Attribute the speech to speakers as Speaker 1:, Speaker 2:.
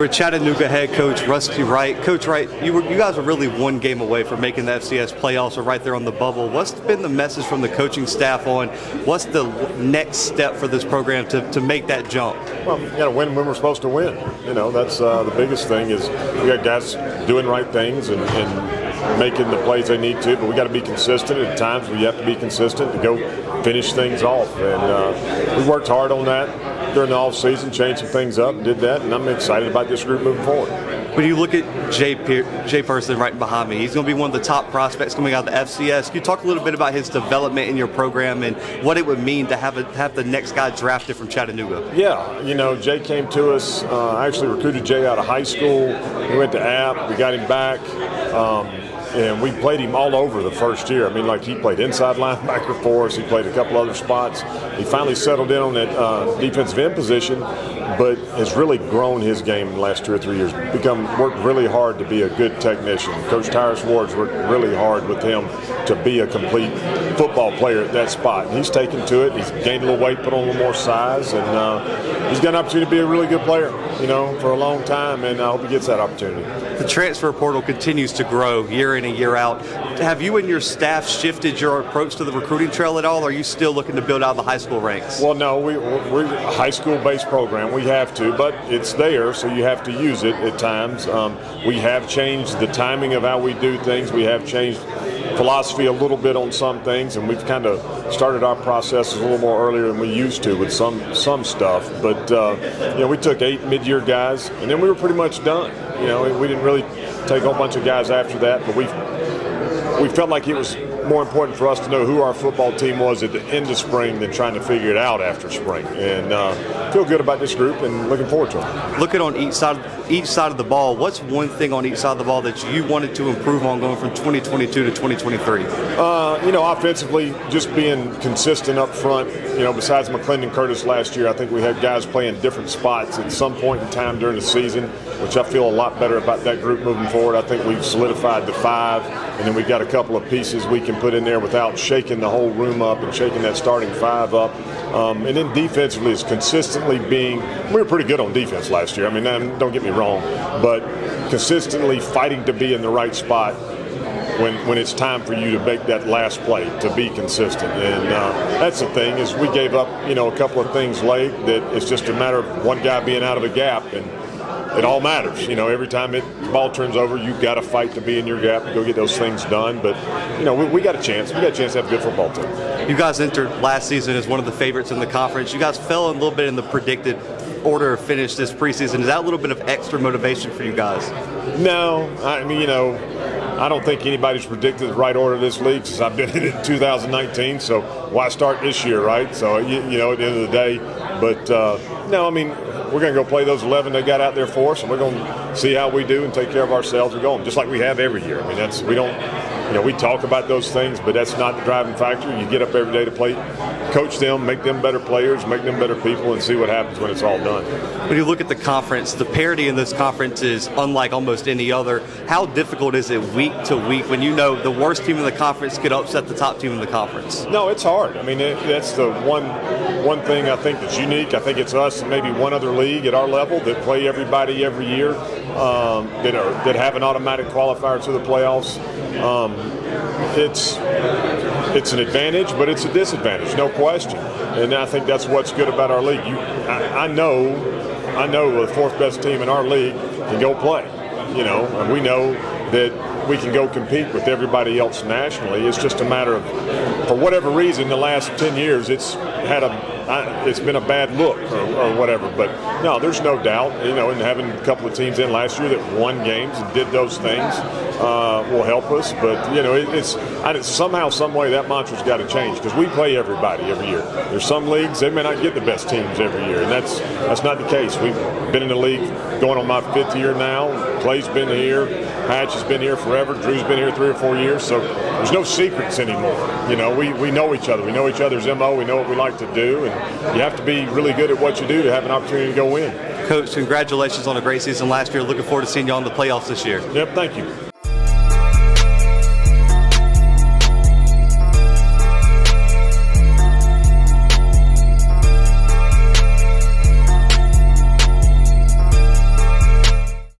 Speaker 1: With Chattanooga head coach Rusty Wright. Coach Wright, you, were, you guys were really one game away from making the FCS playoffs or right there on the bubble. What's been the message from the coaching staff on what's the next step for this program to, to make that jump?
Speaker 2: Well, you got to win when we're supposed to win. You know, that's uh, the biggest thing is we got guys doing right things and, and making the plays they need to, but we got to be consistent. At times we have to be consistent to go finish things off. And uh, we worked hard on that during the off season, changed some things up, did that, and I'm excited about this group moving forward.
Speaker 1: When you look at Jay, Jay Person right behind me, he's going to be one of the top prospects coming out of the FCS. Can you talk a little bit about his development in your program and what it would mean to have a, have the next guy drafted from Chattanooga?
Speaker 2: Yeah, you know, Jay came to us. Uh, I actually recruited Jay out of high school. We went to App. We got him back. Um, and we played him all over the first year. I mean, like he played inside linebacker for us. He played a couple other spots. He finally settled in on that uh, defensive end position, but has really grown his game in the last two or three years. Become worked really hard to be a good technician. Coach Tyrus Ward's worked really hard with him to be a complete football player at that spot. And he's taken to it. He's gained a little weight, put on a little more size, and uh, he's got an opportunity to be a really good player. You know, for a long time, and I hope he gets that opportunity.
Speaker 1: The transfer portal continues to grow year in and year out. Have you and your staff shifted your approach to the recruiting trail at all? Or are you still looking to build out the high school ranks?
Speaker 2: Well, no, we, we're a high school based program. We have to, but it's there, so you have to use it at times. Um, we have changed the timing of how we do things. We have changed philosophy a little bit on some things, and we've kind of started our processes a little more earlier than we used to with some some stuff. But uh, you know, we took eight mid-year guys, and then we were pretty much done. You know, we didn't really take a whole bunch of guys after that, but we we felt like it was more important for us to know who our football team was at the end of spring than trying to figure it out after spring. And uh, feel good about this group and looking forward to it.
Speaker 1: Looking on each side, each side of the ball, what's one thing on each side of the ball that you wanted to improve on going from 2022 to 2023?
Speaker 2: Uh, you know, offensively, just being consistent up front. You know, besides McClendon Curtis last year, I think we had guys playing different spots at some point in time during the season, which I feel a lot better about that group moving forward. I think we've solidified the five, and then we've got a couple of pieces we can put in there without shaking the whole room up and shaking that starting five up. Um, and then defensively, is consistently being. We were pretty good on defense last year. I mean, don't get me wrong, but consistently fighting to be in the right spot when, when it's time for you to make that last play to be consistent. And uh, that's the thing is we gave up, you know, a couple of things late that it's just a matter of one guy being out of a gap and it all matters. You know, every time it the ball turns over, you've got to fight to be in your gap and go get those things done. But you know, we, we, got a chance. We got a chance to have a good football team.
Speaker 1: You guys entered last season as one of the favorites in the conference. You guys fell a little bit in the predicted order of finish this preseason. Is that a little bit of extra motivation for you guys?
Speaker 2: No, I mean, you know, I don't think anybody's predicted the right order of this league since I've been in it in 2019. So why start this year, right? So you, you know, at the end of the day, but uh, no, I mean, we're going to go play those 11 they got out there for us, and we're going to see how we do and take care of ourselves and go just like we have every year. I mean, that's we don't, you know, we talk about those things, but that's not the driving factor. You get up every day to play, coach them, make them better players, make them better people, and see what happens when it's all done.
Speaker 1: When you look at the conference, the parity in this conference is unlike almost any other. How difficult is it week to week when you know the worst team in the conference could upset the top team in the conference?
Speaker 2: No, it's hard. I mean, it, that's the one one thing I think that's unique. I think it's us and maybe one other league at our level that play everybody every year um, that are that have an automatic qualifier to the playoffs. Um, it's it's an advantage, but it's a disadvantage, no question. And I think that's what's good about our league. You, I, I know, I know the fourth best team in our league can go play. You know, and we know that we can go compete with everybody else nationally. It's just a matter of, for whatever reason, the last 10 years, it's had a it's been a bad look or, or, whatever. But no, there's no doubt, you know, and having a couple of teams in last year that won games and did those things uh, will help us. But you know, it, it's, it's somehow, some way that mantra's got to change because we play everybody every year. There's some leagues they may not get the best teams every year, and that's that's not the case. We've been in the league going on my fifth year now. Clay's been here, Hatch has been here forever, Drew's been here three or four years, so there's no secrets anymore. You know, we, we know each other. We know each other's MO. We know what we like to do, and you have to be really good at what you do to have an opportunity to go win.
Speaker 1: Coach, congratulations on a great season last year. Looking forward to seeing you on the playoffs this year.
Speaker 2: Yep, thank you.